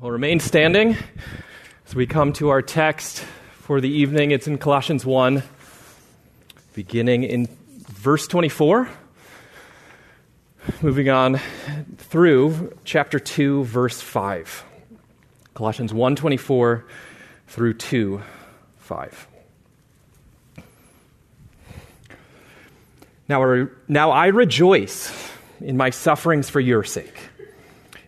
Well, remain standing as we come to our text for the evening. It's in Colossians 1, beginning in verse 24, moving on through chapter 2, verse 5. Colossians 1 24 through 2 5. Now, now I rejoice in my sufferings for your sake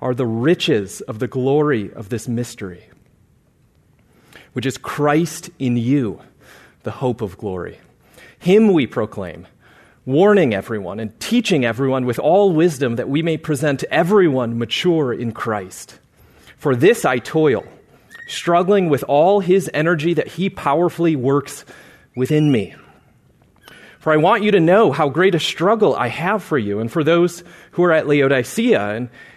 are the riches of the glory of this mystery, which is Christ in you, the hope of glory. Him we proclaim, warning everyone and teaching everyone with all wisdom that we may present everyone mature in Christ. For this I toil, struggling with all his energy that he powerfully works within me. For I want you to know how great a struggle I have for you and for those who are at Laodicea and,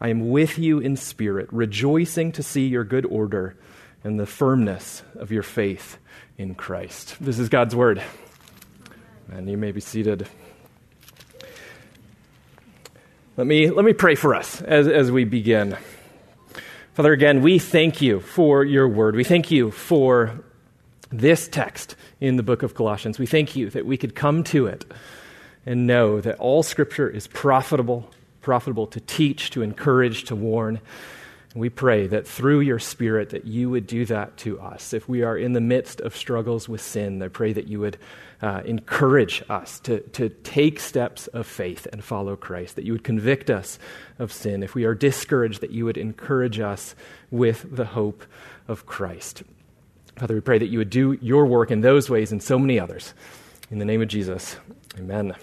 I am with you in spirit, rejoicing to see your good order and the firmness of your faith in Christ. This is God's word. And you may be seated. Let me, let me pray for us as, as we begin. Father, again, we thank you for your word. We thank you for this text in the book of Colossians. We thank you that we could come to it and know that all scripture is profitable profitable to teach, to encourage, to warn. And we pray that through your Spirit that you would do that to us. If we are in the midst of struggles with sin, I pray that you would uh, encourage us to, to take steps of faith and follow Christ, that you would convict us of sin. If we are discouraged, that you would encourage us with the hope of Christ. Father, we pray that you would do your work in those ways and so many others. In the name of Jesus, amen.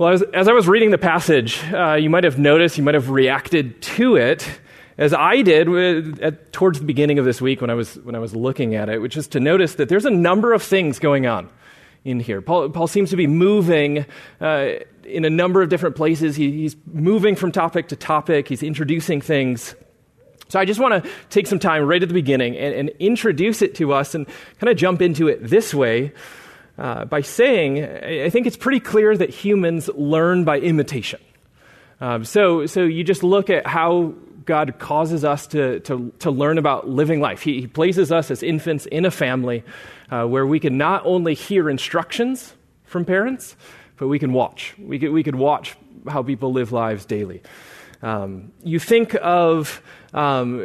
Well, as, as I was reading the passage, uh, you might have noticed, you might have reacted to it as I did with, at, towards the beginning of this week when I, was, when I was looking at it, which is to notice that there's a number of things going on in here. Paul, Paul seems to be moving uh, in a number of different places. He, he's moving from topic to topic, he's introducing things. So I just want to take some time right at the beginning and, and introduce it to us and kind of jump into it this way uh, by saying, I think it's pretty clear that humans learn by imitation. Um, so, so you just look at how God causes us to, to, to learn about living life. He, he places us as infants in a family uh, where we can not only hear instructions from parents, but we can watch. We could, we could watch how people live lives daily. Um, you think of um,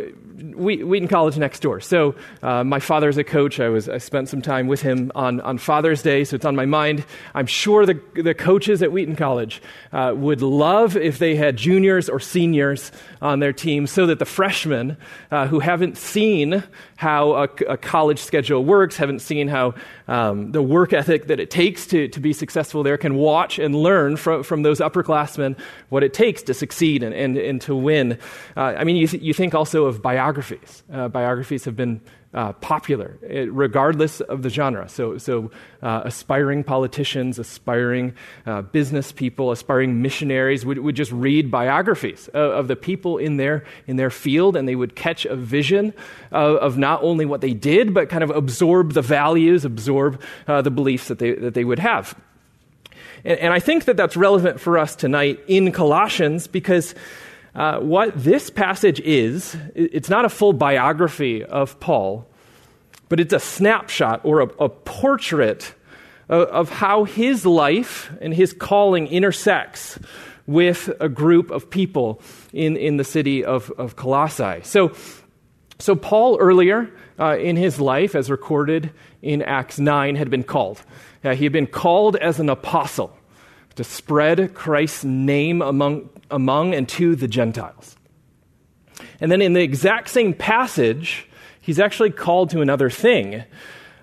Wheaton College next door. So uh, my father's a coach. I was I spent some time with him on, on Father's Day, so it's on my mind. I'm sure the the coaches at Wheaton College uh, would love if they had juniors or seniors on their team, so that the freshmen uh, who haven't seen how a, a, college schedule works, haven't seen how um, the work ethic that it takes to to be successful there, can watch and learn from from those upperclassmen what it takes to succeed and and, and to win. Uh, I mean, you, you think also of biographies. Uh, biographies have been uh, popular, eh, regardless of the genre. So, so uh, aspiring politicians, aspiring uh, business people, aspiring missionaries would, would just read biographies of, of, the people in their, in their field, and they would catch a vision of, of not only what they did, but kind of absorb the values, absorb uh, the beliefs that they, that they would have. And, and I think that that's relevant for us tonight in Colossians because uh, what this passage is, it's not a full biography of Paul, but it's a snapshot or a, a portrait of, of how his life and his calling intersects with a group of people in, in the city of, of Colossae. So, So, Paul earlier uh, in his life, as recorded in Acts 9, had been called. Uh, he had been called as an apostle to spread Christ's name among, among and to the Gentiles. And then in the exact same passage, he's actually called to another thing,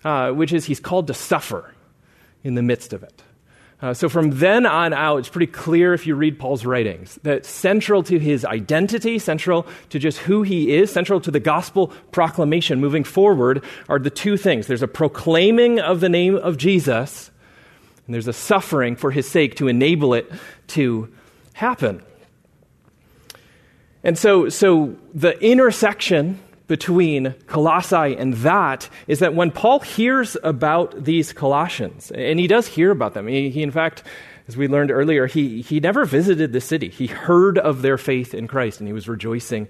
uh, which is he's called to suffer in the midst of it. Uh, so from then on out, it's pretty clear if you read Paul's writings that central to his identity, central to just who he is, central to the gospel proclamation moving forward are the two things. There's a proclaiming of the name of Jesus, and there's a suffering for his sake to enable it to happen. And so, so the intersection between Colossae and that is that when Paul hears about these Colossians, and he does hear about them, he, he, in fact, as we learned earlier, he, he never visited the city. He heard of their faith in Christ and he was rejoicing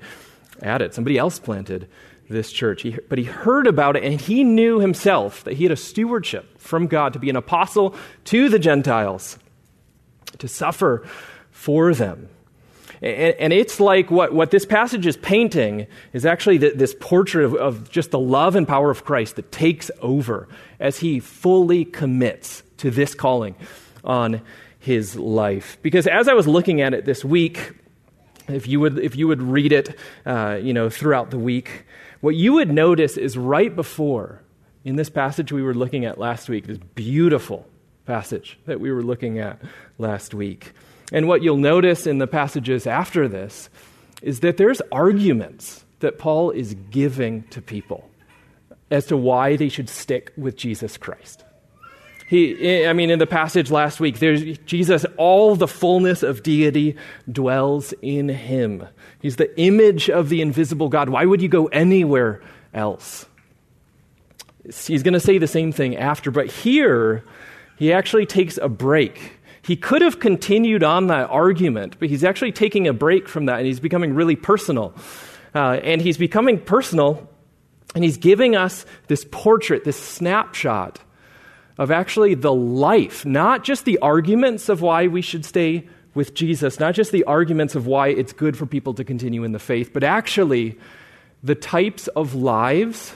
at it. Somebody else planted this church, he, but he heard about it and he knew himself that he had a stewardship from God to be an apostle to the Gentiles, to suffer for them. And, and, it's like what, what this passage is painting is actually the, this portrait of, of just the love and power of Christ that takes over as he fully commits to this calling on his life. Because as I was looking at it this week, if you would, if you would read it uh, you know, throughout the week, what you would notice is right before, in this passage we were looking at last week, this beautiful passage that we were looking at last week. And what you'll notice in the passages after this is that there's arguments that Paul is giving to people as to why they should stick with Jesus Christ. He, I mean, in the passage last week, there's Jesus, all the fullness of deity dwells in him. He's the image of the invisible God. Why would you go anywhere else? He's going to say the same thing after, but here he actually takes a break he could have continued on that argument, but he's actually taking a break from that and he's becoming really personal. Uh, and he's becoming personal and he's giving us this portrait, this snapshot of actually the life, not just the arguments of why we should stay with Jesus, not just the arguments of why it's good for people to continue in the faith, but actually the types of lives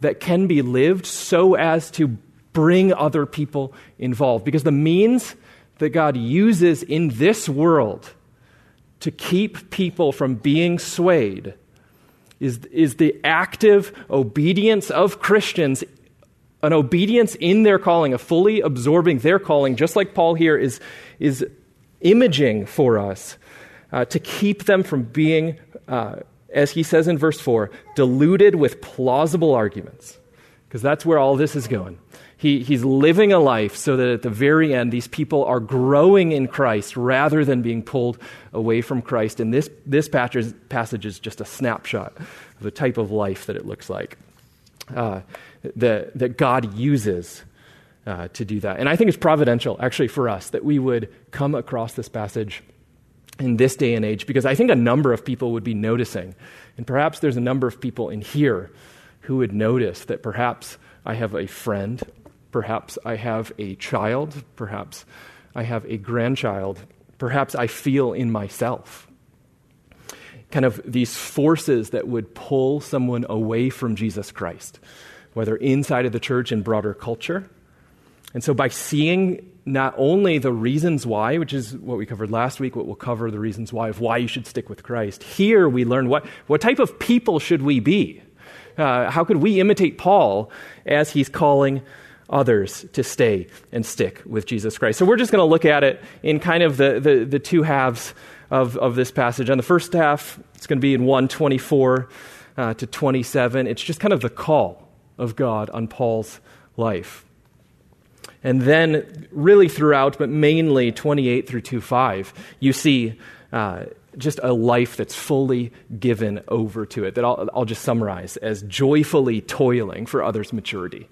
that can be lived so as to bring other people involved. Because the means that God uses in this world to keep people from being swayed is, is the active obedience of Christians, an obedience in their calling, a fully absorbing their calling, just like Paul here is, is imaging for us uh, to keep them from being, uh, as he says in verse 4, deluded with plausible arguments. Because that's where all this is going. He, he's living a life so that at the very end, these people are growing in Christ rather than being pulled away from Christ. And this, this passage, passage is just a snapshot of the type of life that it looks like uh, that, that God uses uh, to do that. And I think it's providential, actually, for us that we would come across this passage in this day and age because I think a number of people would be noticing. And perhaps there's a number of people in here who would notice that perhaps I have a friend Perhaps I have a child. Perhaps I have a grandchild. Perhaps I feel in myself kind of these forces that would pull someone away from Jesus Christ, whether inside of the church and broader culture. And so, by seeing not only the reasons why, which is what we covered last week, what we'll cover the reasons why of why you should stick with Christ, here we learn what, what type of people should we be? Uh, how could we imitate Paul as he's calling others to stay and stick with Jesus Christ. So we're just going to look at it in kind of the, the, the, two halves of, of this passage. On the first half, it's going to be in 124 uh, to 27. It's just kind of the call of God on Paul's life. And then, really throughout, but mainly 28 through 2 5, you see uh, just a life that's fully given over to it, that I'll, I'll just summarize as joyfully toiling for others' maturity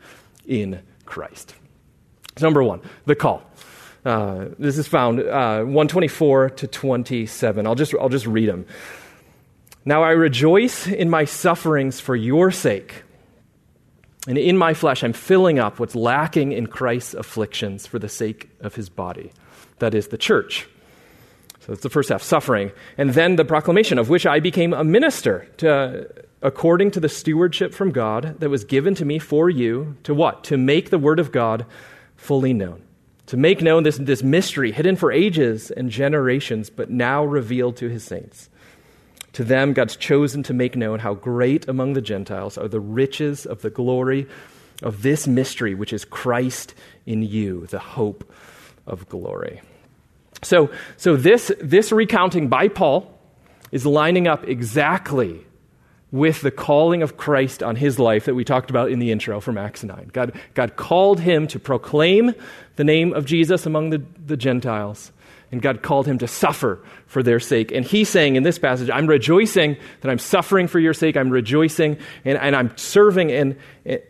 in Christ. So number one, the call. Uh, this is found uh, 124 to 27. I'll just, I'll just read them. Now I rejoice in my sufferings for your sake. And in my flesh, I'm filling up what's lacking in Christ's afflictions for the sake of his body, that is, the church. So that's the first half, suffering. And then the proclamation, of which I became a minister, to, according to the stewardship from God that was given to me for you, to what? To make the word of God fully known. To make known this, this mystery hidden for ages and generations, but now revealed to his saints. To them, God's chosen to make known how great among the Gentiles are the riches of the glory of this mystery, which is Christ in you, the hope of glory. So, so this, this recounting by Paul is lining up exactly with the calling of Christ on his life that we talked about in the intro from Acts 9. God, God called him to proclaim the name of Jesus among the, the Gentiles, and God called him to suffer for their sake. And he's saying in this passage, I'm rejoicing that I'm suffering for your sake. I'm rejoicing and, and I'm serving and,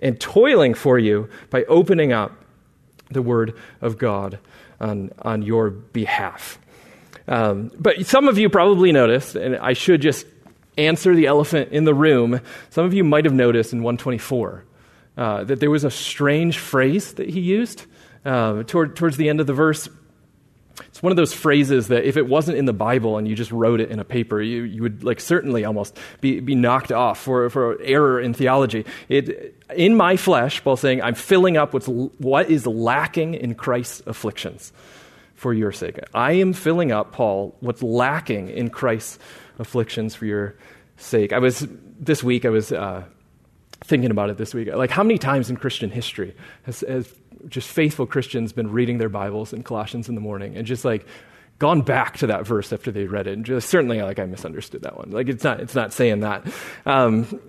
and toiling for you by opening up the word of God on, on your behalf. Um, but some of you probably noticed, and I should just answer the elephant in the room. Some of you might have noticed in 124 uh, that there was a strange phrase that he used uh, toward, towards the end of the verse. It's one of those phrases that if it wasn't in the Bible and you just wrote it in a paper, you, you would like certainly almost be, be knocked off for, for error in theology. It, in my flesh, Paul saying, I'm filling up what's, what is lacking in Christ's afflictions for your sake. I am filling up, Paul, what's lacking in Christ's afflictions for your sake. I was, this week, I was uh, thinking about it this week. Like, how many times in Christian history has, has just faithful Christians been reading their Bibles in Colossians in the morning and just like gone back to that verse after they read it? And just certainly, like, I misunderstood that one. Like, it's not, it's not saying that. Um,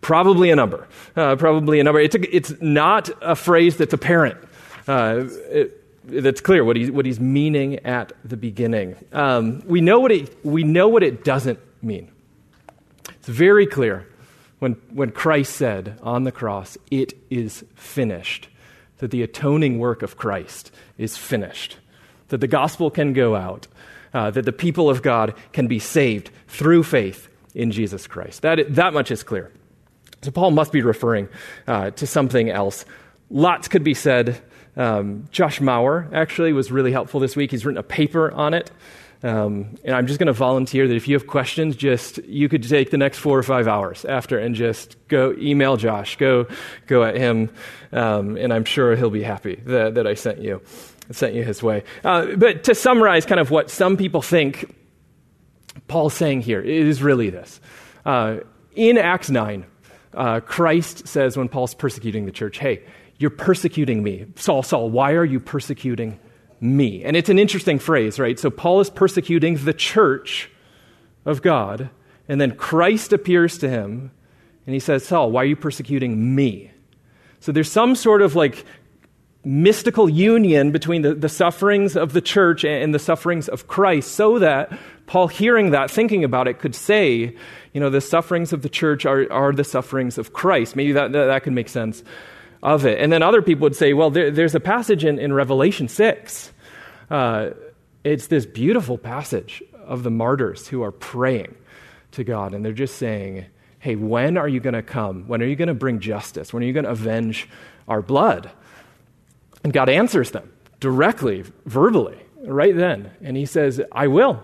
probably a number. Uh, probably a number. It's, a, it's not a phrase that's apparent. Uh, it, that's clear what, he, what he's meaning at the beginning. Um, we, know what it, we know what it doesn't mean. It's very clear when, when Christ said on the cross, It is finished, that the atoning work of Christ is finished, that the gospel can go out, uh, that the people of God can be saved through faith in Jesus Christ. That, that much is clear. So Paul must be referring uh, to something else. Lots could be said um, Josh Mauer actually was really helpful this week. He's written a paper on it. Um, and I'm just going to volunteer that if you have questions, just you could take the next four or five hours after and just go email Josh, go go at him, um, and I'm sure he'll be happy that, that I sent you sent you his way. Uh, but to summarize, kind of what some people think Paul's saying here is really this: uh, in Acts nine, uh, Christ says when Paul's persecuting the church, "Hey, you're persecuting me. Saul, Saul, why are you persecuting me? And it's an interesting phrase, right? So Paul is persecuting the church of God, and then Christ appears to him, and he says, Saul, why are you persecuting me? So there's some sort of like mystical union between the, the sufferings of the church and the sufferings of Christ, so that Paul, hearing that, thinking about it, could say, you know, the sufferings of the church are, are the sufferings of Christ. Maybe that, that, that could make sense of it. And then other people would say, well, there, there's a passage in, in Revelation 6. Uh, it's this beautiful passage of the martyrs who are praying to God, and they're just saying, hey, when are you going to come? When are you going to bring justice? When are you going to avenge our blood? And God answers them directly, verbally, right then. And He says, I will,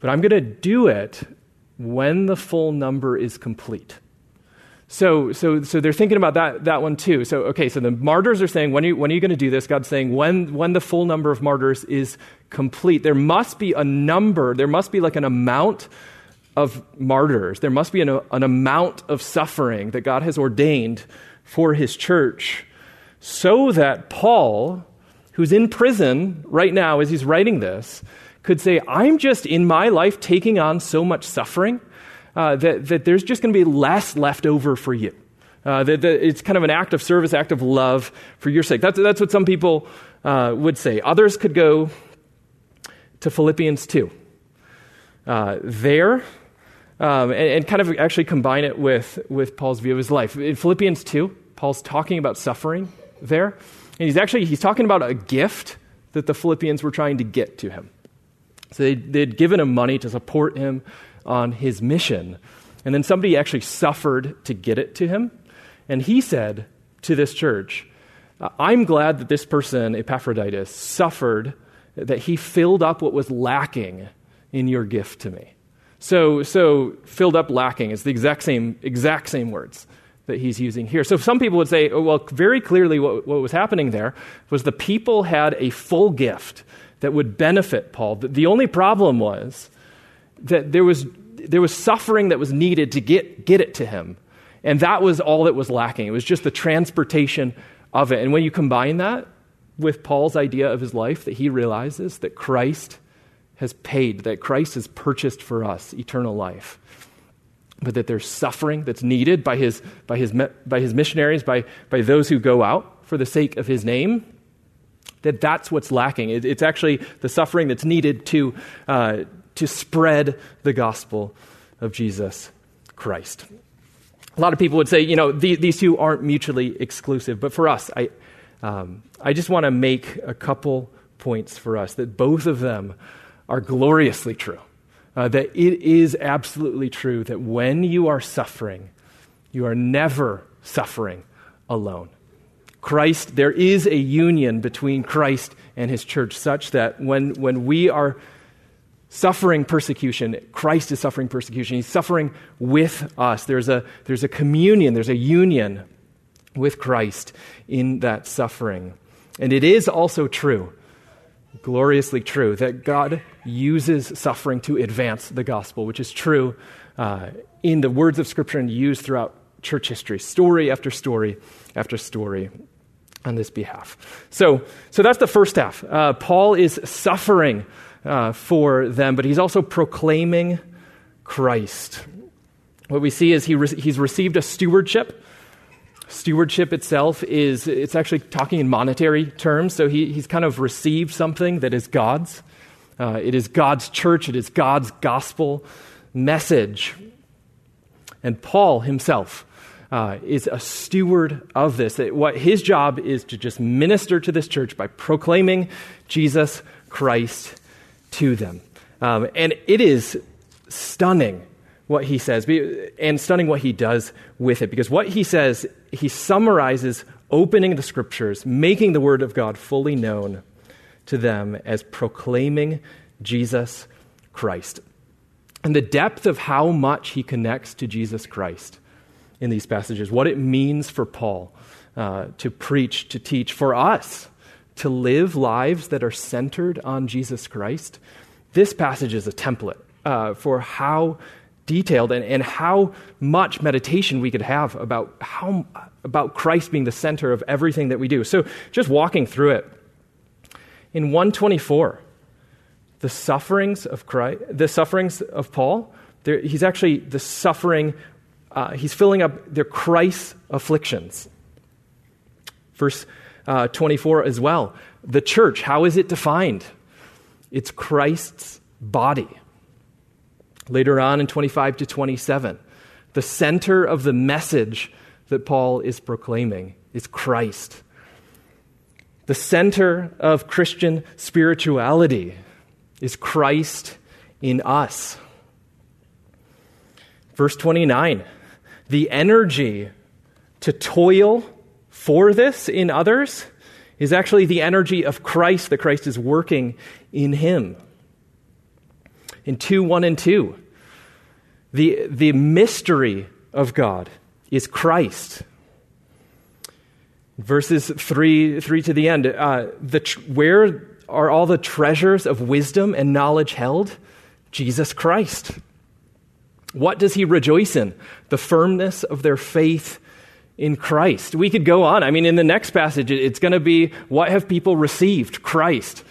but I'm going to do it when the full number is complete. So, so, so they're thinking about that, that one too. So, okay, so the martyrs are saying, when are you, you going to do this? God's saying, when, when the full number of martyrs is complete. There must be a number, there must be like an amount of martyrs. There must be an, an amount of suffering that God has ordained for his church so that Paul, who's in prison right now as he's writing this, could say, I'm just in my life taking on so much suffering uh, that, that there's just going to be less left over for you. Uh, that, that, it's kind of an act of service, act of love for your sake. That's, that's what some people uh, would say. Others could go to Philippians 2. Uh, there, um, and, and, kind of actually combine it with, with Paul's view of his life. In Philippians 2, Paul's talking about suffering there. And he's actually he's talking about a gift that the Philippians were trying to get to him. So they, they'd given him money to support him on his mission. And then somebody actually suffered to get it to him. And he said to this church, I'm glad that this person, Epaphroditus, suffered, that he filled up what was lacking in your gift to me. So, so filled up lacking is the exact same, exact same words that he's using here. So some people would say, oh, well, very clearly what, what was happening there was the people had a full gift that would benefit Paul. The only problem was that there was, there was suffering that was needed to get, get it to him. And that was all that was lacking. It was just the transportation of it. And when you combine that with Paul's idea of his life, that he realizes that Christ has paid, that Christ has purchased for us eternal life, but that there's suffering that's needed by his, by his, by his missionaries, by, by those who go out for the sake of his name, that that's what's lacking. It, it's actually the suffering that's needed to, uh, to spread the gospel of Jesus Christ. A lot of people would say, you know, the, these two aren't mutually exclusive, but for us, I, um, I just want to make a couple points for us that both of them are gloriously true. Uh, that it is absolutely true that when you are suffering, you are never suffering alone. Christ, there is a union between Christ and his church such that when, when we are suffering persecution, Christ is suffering persecution. He's suffering with us. There's a, there's a communion, there's a union with Christ in that suffering. And it is also true gloriously true that God uses suffering to advance the gospel, which is true uh, in the words of Scripture and used throughout church history, story after story after story on this behalf. So, so that's the first half. Uh, Paul is suffering uh, for them, but he's also proclaiming Christ. What we see is he re- he's received a stewardship Stewardship itself is, it's actually talking in monetary terms. So he, he's kind of received something that is God's. Uh, it is God's church, it is God's gospel message. And Paul himself uh, is a steward of this. What his job is to just minister to this church by proclaiming Jesus Christ to them. Um, and it is stunning what he says and stunning what he does with it. Because what he says, he summarizes opening the scriptures, making the word of God fully known to them as proclaiming Jesus Christ. And the depth of how much he connects to Jesus Christ in these passages, what it means for Paul uh, to preach, to teach, for us to live lives that are centered on Jesus Christ. This passage is a template uh, for how detailed and, and how much meditation we could have about how about Christ being the center of everything that we do. So just walking through it. In 124, the sufferings of Christ, the sufferings of Paul, he's actually the suffering, uh, he's filling up their Christ's afflictions. Verse uh, 24 as well. The church, how is it defined? It's Christ's body. Later on in 25 to 27, the center of the message that Paul is proclaiming is Christ. The center of Christian spirituality is Christ in us. Verse 29 the energy to toil for this in others is actually the energy of Christ that Christ is working in him in 2 1 and 2. The, the mystery of God is Christ. Verses 3, 3 to the end. Uh, the, where are all the treasures of wisdom and knowledge held? Jesus Christ. What does he rejoice in? The firmness of their faith in Christ. We could go on. I mean, in the next passage, it's going to be what have people received? Christ.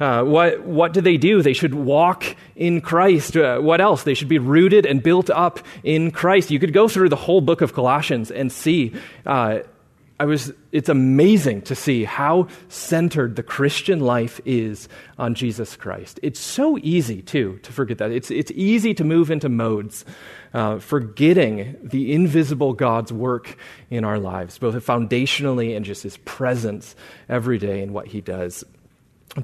Uh, what, what do they do? They should walk in Christ. Uh, what else? They should be rooted and built up in Christ. You could go through the whole book of Colossians and see. Uh, I was, it's amazing to see how centered the Christian life is on Jesus Christ. It's so easy, too, to forget that. It's, it's easy to move into modes, uh, forgetting the invisible God's work in our lives, both foundationally and just his presence every day in what he does.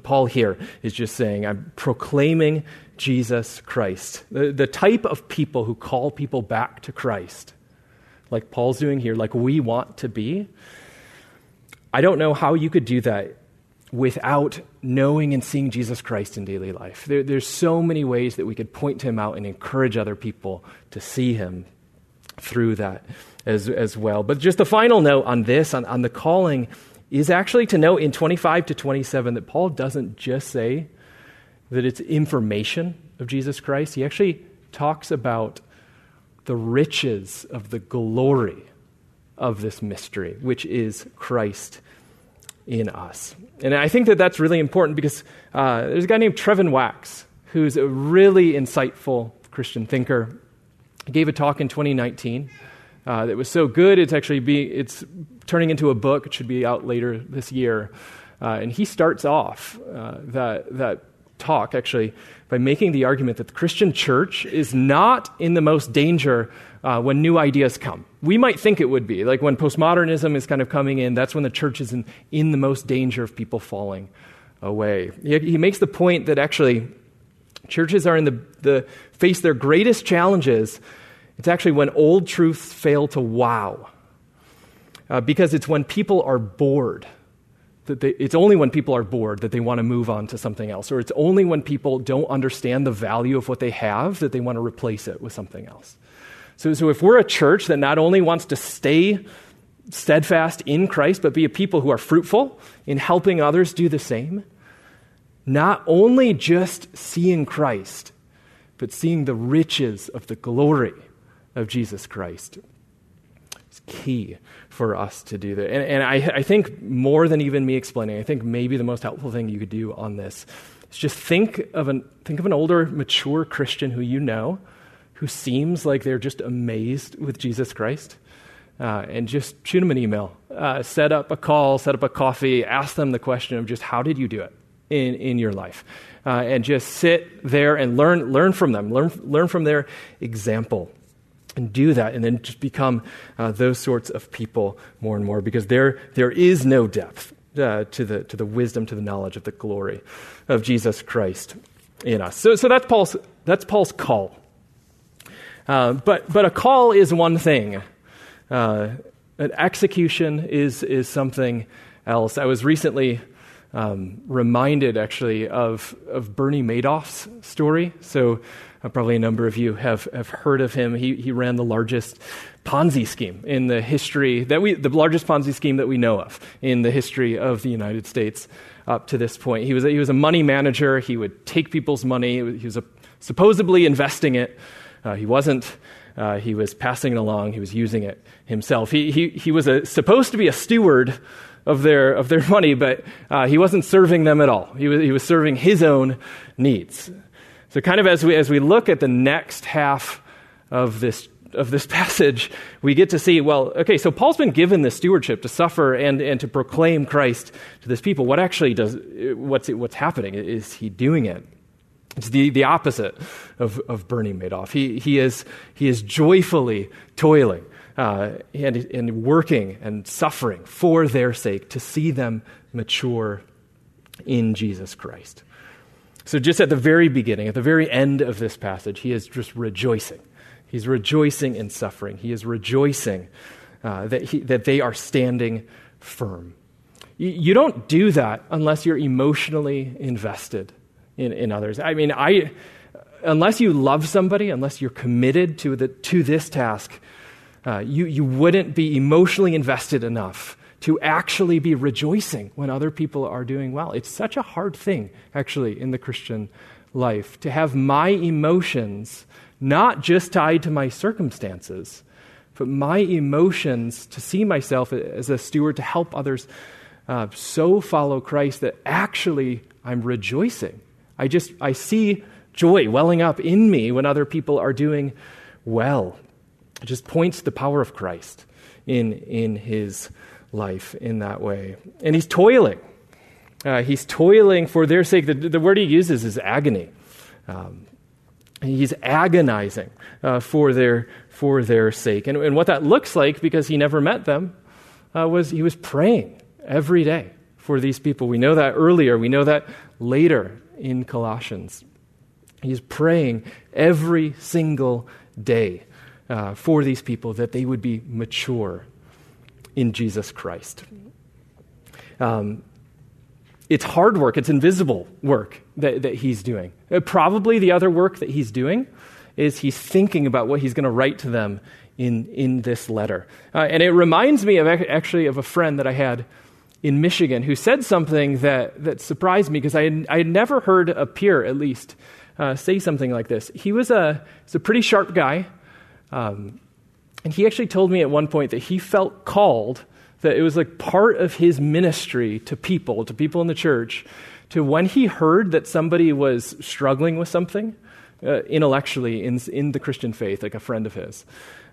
Paul here is just saying, I'm proclaiming Jesus Christ. The, the type of people who call people back to Christ, like Paul's doing here, like we want to be. I don't know how you could do that without knowing and seeing Jesus Christ in daily life. There, there's so many ways that we could point him out and encourage other people to see him through that as, as well. But just the final note on this, on, on the calling, is actually to note in 25 to 27 that Paul doesn't just say that it's information of Jesus Christ, he actually talks about the riches of the glory of this mystery, which is Christ in us. And I think that that's really important because uh, there's a guy named Trevin Wax who's a really insightful Christian thinker. He gave a talk in 2019 uh, that was so good it's actually be it's turning into a book. It should be out later this year. Uh, and he starts off uh, that that talk actually by making the argument that the Christian church is not in the most danger uh, when new ideas come. We might think it would be. Like when postmodernism is kind of coming in, that's when the church is in, in the most danger of people falling away. He, he makes the point that actually churches are in the, the face their greatest challenges. It's actually when old truths fail to wow. Uh, because it's when people are bored that they, it's only when people are bored that they want to move on to something else, or it's only when people don't understand the value of what they have that they want to replace it with something else. So, so if we're a church that not only wants to stay steadfast in Christ, but be a people who are fruitful in helping others do the same, not only just seeing Christ, but seeing the riches of the glory of Jesus Christ is key for us to do that. And, and I, I think more than even me explaining, I think maybe the most helpful thing you could do on this is just think of an, think of an older, mature Christian who you know who seems like they're just amazed with Jesus Christ. Uh, and just shoot them an email, uh, set up a call, set up a coffee, ask them the question of just how did you do it in, in your life? Uh, and just sit there and learn, learn from them, learn, learn from their example and do that and then just become uh, those sorts of people more and more because there, there is no depth uh, to, the, to the wisdom, to the knowledge of the glory of Jesus Christ in us. So, so that's, Paul's, that's Paul's call. Uh, but, but a call is one thing, uh, an execution is, is something else. I was recently um, reminded, actually, of, of Bernie Madoff's story. So, uh, probably a number of you have, have heard of him. He, he ran the largest Ponzi scheme in the history that we, the largest Ponzi scheme that we know of in the history of the United States up to this point. He was a, he was a money manager. He would take people's money. He was a, supposedly investing it. Uh, he wasn't. Uh, he was passing it along. He was using it himself. He, he, he was a, supposed to be a steward of their, of their money, but uh, he wasn't serving them at all. He was, he was serving his own needs. So, kind of as we, as we look at the next half of this, of this passage, we get to see well, okay, so Paul's been given this stewardship to suffer and, and to proclaim Christ to this people. What actually does, what's, what's happening? Is he doing it? It's the, the opposite of, of Bernie Madoff. He, he, is, he is joyfully toiling uh, and, and working and suffering for their sake to see them mature in Jesus Christ. So, just at the very beginning, at the very end of this passage, he is just rejoicing. He's rejoicing in suffering. He is rejoicing uh, that, he, that they are standing firm. You, don't do that unless you're emotionally invested in, in others. I mean, I, unless you love somebody, unless you're committed to, the, to this task, uh, you, you wouldn't be emotionally invested enough to actually be rejoicing when other people are doing well. It's such a hard thing, actually, in the Christian life to have my emotions not just tied to my circumstances, but my emotions to see myself as a steward to help others uh, so follow Christ that actually I'm rejoicing. I just I see joy welling up in me when other people are doing well. It just points the power of Christ in in his life in that way. And he's toiling. Uh, he's toiling for their sake. The, the, word he uses is agony. Um, he's agonizing uh, for, their, for their sake. And, and what that looks like, because he never met them, uh, was he was praying every day for these people. We know that earlier. We know that later in Colossians. He's praying every single day uh, for these people that they would be mature in Jesus Christ. Um, it's hard work, it's invisible work that, that he's doing. Uh, probably the other work that he's doing is he's thinking about what he's going to write to them in, in this letter. Uh, and it reminds me of actually of a friend that I had in Michigan who said something that, that surprised me because I I had never heard a peer, at least, uh, say something like this. He was a, was a pretty sharp guy. Um, and he actually told me at one point that he felt called that it was like part of his ministry to people, to people in the church, to when he heard that somebody was struggling with something uh, intellectually in, in the Christian faith, like a friend of his,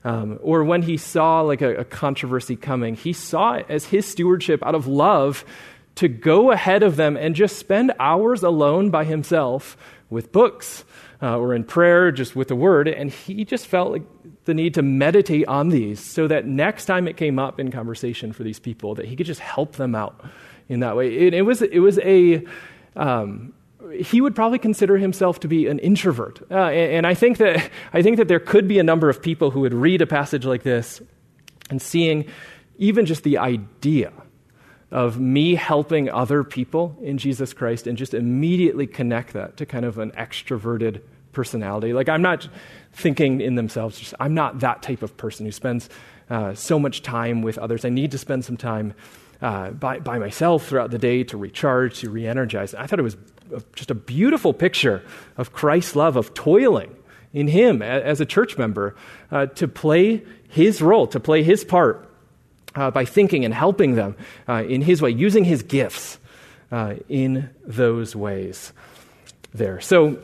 um, or when he saw like a, a controversy coming, he saw it as his stewardship out of love to go ahead of them and just spend hours alone by himself with books uh, or in prayer, just with the word. And he just felt like the need to meditate on these so that next time it came up in conversation for these people, that he could just help them out in that way. It, it was, it was a, um, he would probably consider himself to be an introvert. Uh, and, and I, think that, I think that there could be a number of people who would read a passage like this and seeing even just the idea of me helping other people in Jesus Christ and just immediately connect that to kind of an extroverted personality. Like, I'm not thinking in themselves, just, I'm not that type of person who spends uh, so much time with others. I need to spend some time uh, by, by myself throughout the day to recharge, to re energize. I thought it was just a beautiful picture of Christ's love, of toiling in Him as a church member uh, to play His role, to play His part. Uh, by thinking and helping them uh, in his way, using his gifts uh, in those ways there. So,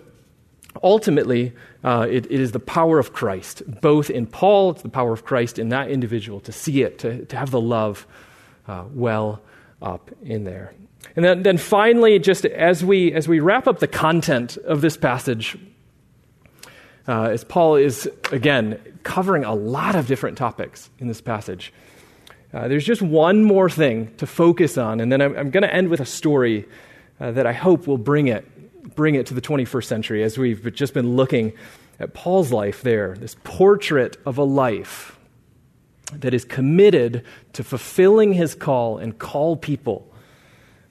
ultimately, uh, it, it is the power of Christ, both in Paul, it's the power of Christ in that individual to see it, to, to have the love uh, well up in there. And then, then finally, just as we, as we wrap up the content of this passage, uh, as Paul is, again, covering a lot of different topics in this passage, uh, there's just one more thing to focus on, and then I'm, I'm going to end with a story uh, that I hope will bring it bring it to the 21st century as we've just been looking at Paul's life there, this portrait of a life that is committed to fulfilling his call and call people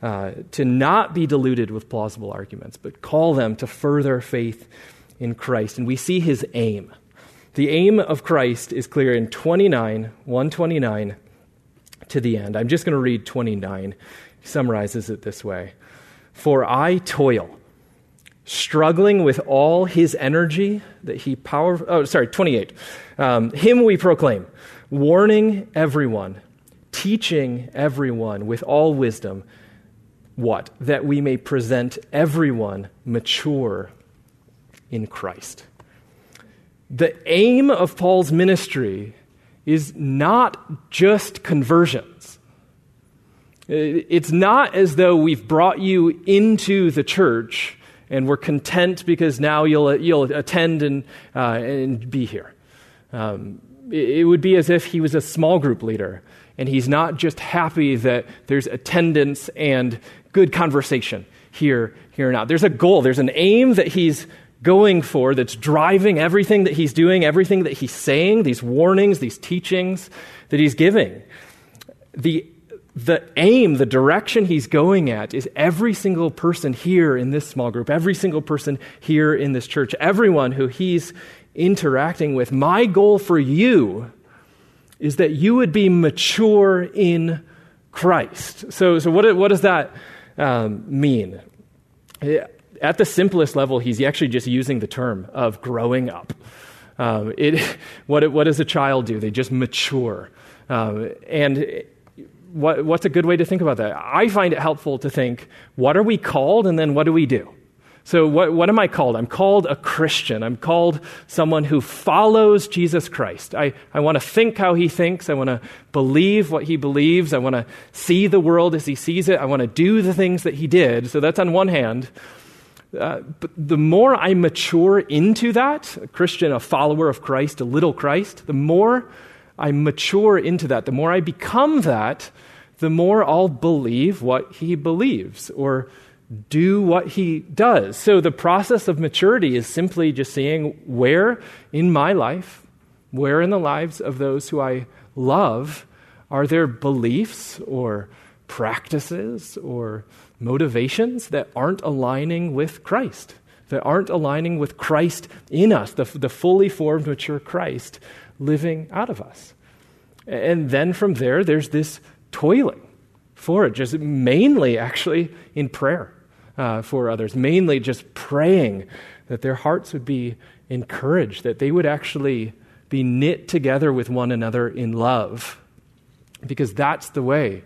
uh, to not be deluded with plausible arguments, but call them to further faith in Christ. And we see his aim. The aim of Christ is clear in 29, 129 to the end. I'm just going to read 29. He summarizes it this way For I toil struggling with all his energy that he power oh sorry 28 um, him we proclaim warning everyone teaching everyone with all wisdom what that we may present everyone mature in christ the aim of paul's ministry is not just conversions it's not as though we've brought you into the church and we're content because now you'll, you'll attend and, uh, and be here. Um, it, would be as if he was a small group leader, and he's not just happy that there's attendance and good conversation here, here and now. There's a goal, there's an aim that he's going for that's driving everything that he's doing, everything that he's saying, these warnings, these teachings that he's giving. The the aim, the direction he's going at is every single person here in this small group, every single person here in this church, everyone who he's interacting with. My goal for you is that you would be mature in Christ. So, so what, what does that um, mean? At the simplest level, he's actually just using the term of growing up. Um, it, what, what does a child do? They just mature. Um, and what, what's a good way to think about that? I find it helpful to think, what are we called, and then what do we do? So, what, what am I called? I'm called a Christian. I'm called someone who follows Jesus Christ. I, I want to think how he thinks. I want to believe what he believes. I want to see the world as he sees it. I want to do the things that he did. So, that's on one hand. Uh, but the more I mature into that, a Christian, a follower of Christ, a little Christ, the more I mature into that, the more I become that, the more I'll believe what he believes or do what he does. So the process of maturity is simply just seeing where in my life, where in the lives of those who I love, are there beliefs or practices or motivations that aren't aligning with Christ, that aren't aligning with Christ in us, the, the fully formed, mature Christ living out of us. And then from there, there's this toiling for it, just mainly actually in prayer uh, for others, mainly just praying that their hearts would be encouraged, that they would actually be knit together with one another in love. Because that's the way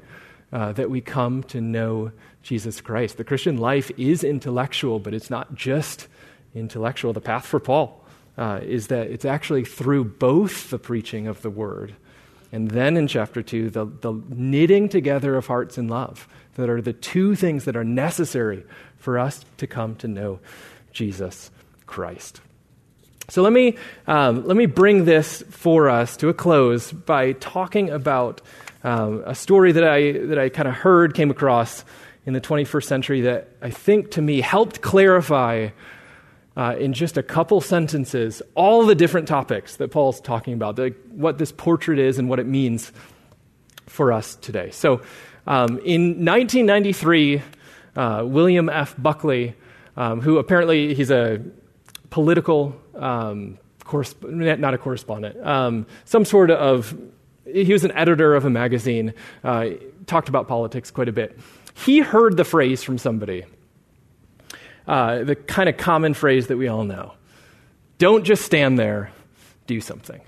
uh, that we come to know Jesus Christ. The Christian life is intellectual, but it's not just intellectual. The path for Paul uh, is that it's actually through both the preaching of the word and then in chapter 2, the, the knitting together of hearts in love that are the two things that are necessary for us to come to know Jesus Christ. So let me, um, let me bring this for us to a close by talking about um, a story that I, that I kind of heard, came across in the 21st century that I think to me helped clarify uh, in just a couple sentences all the different topics that Paul's talking about, the, what this portrait is and what it means for us today. So, um, in 1993, uh, William F. Buckley, um, who apparently he's a political, um, not a correspondent, um, some sort of, he was an editor of a magazine, uh, talked about politics quite a bit. He heard the phrase from somebody uh, the kind of common phrase that we all know don't just stand there, do something.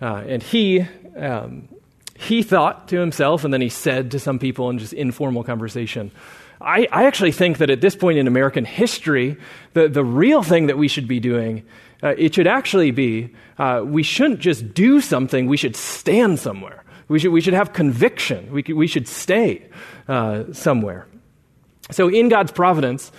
Uh, and he, um, he thought to himself, and then he said to some people in just informal conversation, I, I actually think that at this point in American history, the, the real thing that we should be doing, uh, it should actually be uh, we shouldn't just do something, we should stand somewhere. We should, we should have conviction. We, we should stay uh, somewhere. So, in God's providence,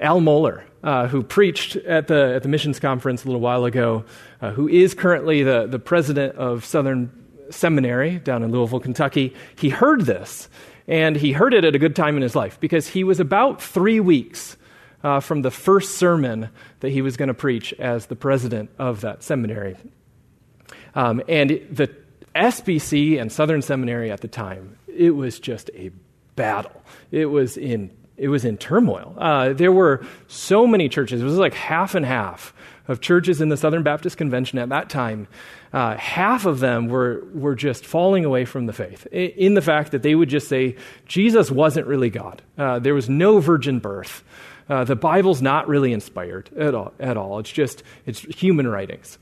Al Mohler, uh, who preached at the, at the missions conference a little while ago, uh, who is currently the, the president of Southern Seminary down in Louisville, Kentucky, he heard this. And he heard it at a good time in his life because he was about three weeks uh, from the first sermon that he was going to preach as the president of that seminary. Um, and the SBC and Southern Seminary at the time, it was just a battle. It was in it was in turmoil. Uh, there were so many churches. It was like half and half of churches in the Southern Baptist Convention at that time. Uh, half of them were, were just falling away from the faith in the fact that they would just say Jesus wasn't really God. Uh, there was no virgin birth. Uh, the Bible's not really inspired at all, at all. It's just it's human writings.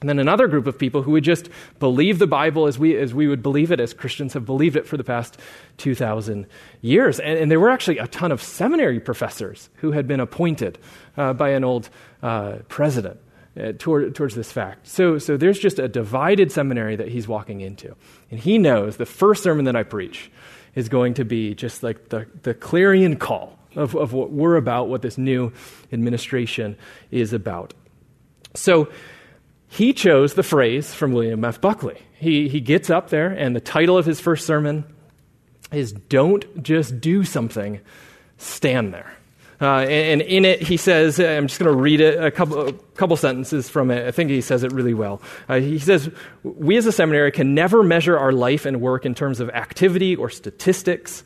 And then another group of people who would just believe the Bible as we, as we would believe it, as Christians have believed it for the past 2,000 years. And, and there were actually a ton of seminary professors who had been appointed uh, by an old uh, president. Uh, toward, towards this fact. So, so there's just a divided seminary that he's walking into. And he knows the first sermon that I preach is going to be just like the, the clarion call of, of what we're about, what this new administration is about. So, he chose the phrase from William F. Buckley. He, he gets up there, and the title of his first sermon is Don't Just Do Something, Stand There. Uh, and, in it, he says, I'm just going to read it, a couple, a couple sentences from it. I think he says it really well. Uh, he says, We as a seminary can never measure our life and work in terms of activity or statistics.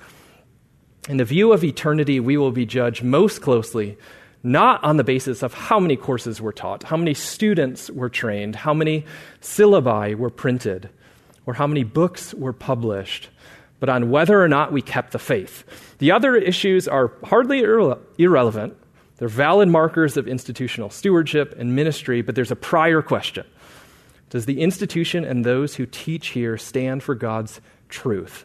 In the view of eternity, we will be judged most closely not on the basis of how many courses were taught, how many students were trained, how many syllabi were printed, or how many books were published, but on whether or not we kept the faith. The other issues are hardly irre- irrelevant. They're valid markers of institutional stewardship and ministry, but there's a prior question Does the institution and those who teach here stand for God's truth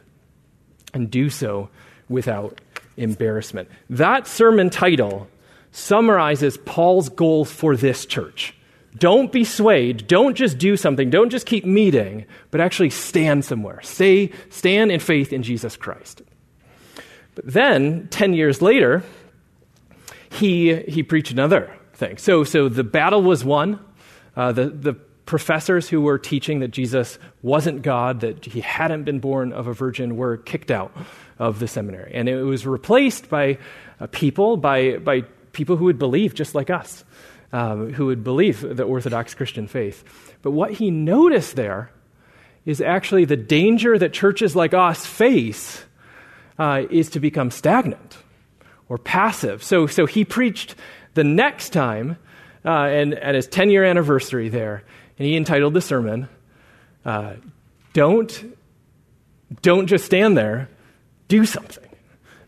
and do so without embarrassment? That sermon title summarizes Paul's goal for this church. Don't be swayed. Don't just do something. Don't just keep meeting, but actually stand somewhere. Stay, stand in faith in Jesus Christ. But then, 10 years later, he, he preached another thing. So, so the battle was won. Uh, the, the professors who were teaching that Jesus wasn't God, that he hadn't been born of a virgin, were kicked out of the seminary. And it was replaced by uh, people, by, by people who would believe just like us, um, who would believe the Orthodox Christian faith. But what he noticed there is actually the danger that churches like us face uh, is to become stagnant or passive. So, so he preached the next time uh, and at his 10 year anniversary there, and he entitled the sermon, uh, Don't, Don't Just Stand There, Do Something.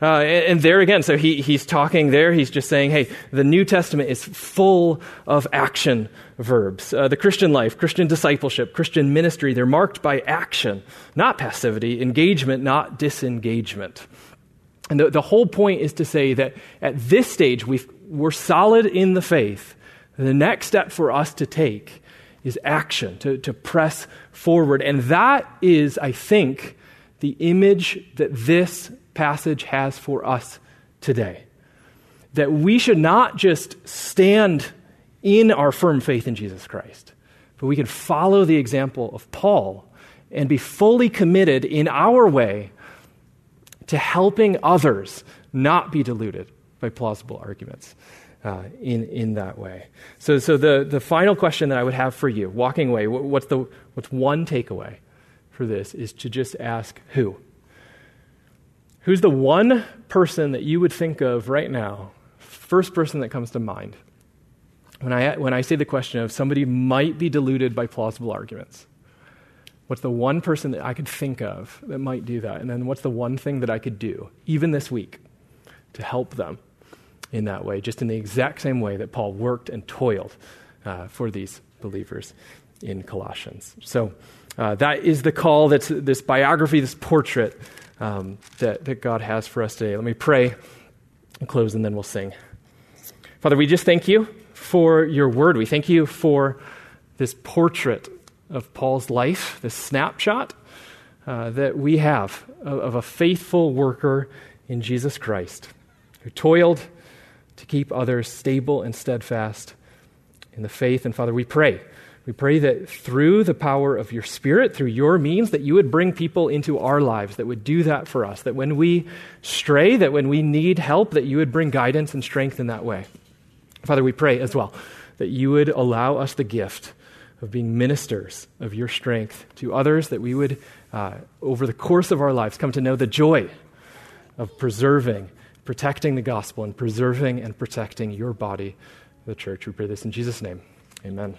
Uh, and, and, there again, so he, he's talking there, he's just saying, hey, the New Testament is full of action verbs. Uh, the Christian life, Christian discipleship, Christian ministry, they're marked by action, not passivity, engagement, not disengagement. And the, the whole point is to say that at this stage, we we're solid in the faith. The next step for us to take is action, to, to press forward. And that is, I think, the image that this passage has for us today. That we should not just stand in our firm faith in Jesus Christ, but we can follow the example of Paul and be fully committed in our way to helping others not be deluded by plausible arguments. Uh, in, in that way. So, so the, the final question that I would have for you, walking away, what's, the, what's one takeaway for this, is to just ask who? Who's the one person that you would think of right now, first person that comes to mind, when I, when I say the question of somebody might be deluded by plausible arguments? What's the one person that I could think of that might do that? And then what's the one thing that I could do, even this week, to help them in that way, just in the exact same way that Paul worked and toiled uh, for these believers in Colossians? So uh, that is the call that's this biography, this portrait um, that, that God has for us today. Let me pray and close, and then we'll sing. Father, we just thank you for your word. We thank you for this portrait of Paul's life, this snapshot uh, that we have of, of a faithful worker in Jesus Christ who toiled to keep others stable and steadfast in the faith. And Father, we pray we pray that through the power of your Spirit, through your means, that you would bring people into our lives that would do that for us. That when we stray, that when we need help, that you would bring guidance and strength in that way. Father, we pray as well that you would allow us the gift of being ministers of your strength to others, that we would, uh, over the course of our lives, come to know the joy of preserving, protecting the gospel, and preserving and protecting your body, the church. We pray this in Jesus' name. Amen.